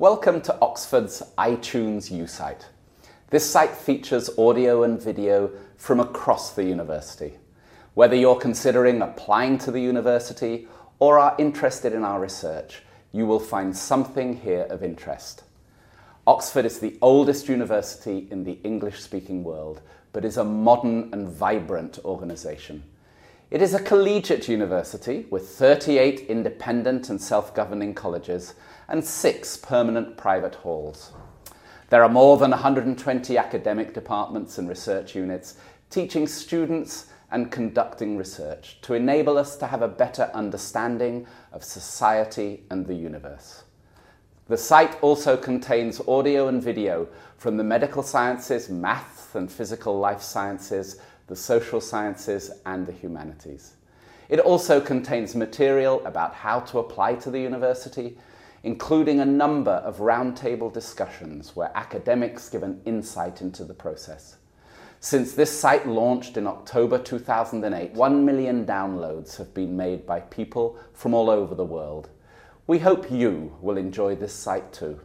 Welcome to Oxford's iTunes U site. This site features audio and video from across the university. Whether you're considering applying to the university or are interested in our research, you will find something here of interest. Oxford is the oldest university in the English speaking world, but is a modern and vibrant organisation. It is a collegiate university with 38 independent and self governing colleges and six permanent private halls. There are more than 120 academic departments and research units teaching students and conducting research to enable us to have a better understanding of society and the universe. The site also contains audio and video from the medical sciences, maths and physical life sciences, the social sciences, and the humanities. It also contains material about how to apply to the university, including a number of roundtable discussions where academics give an insight into the process. Since this site launched in October 2008, 1 million downloads have been made by people from all over the world. We hope you will enjoy this site too.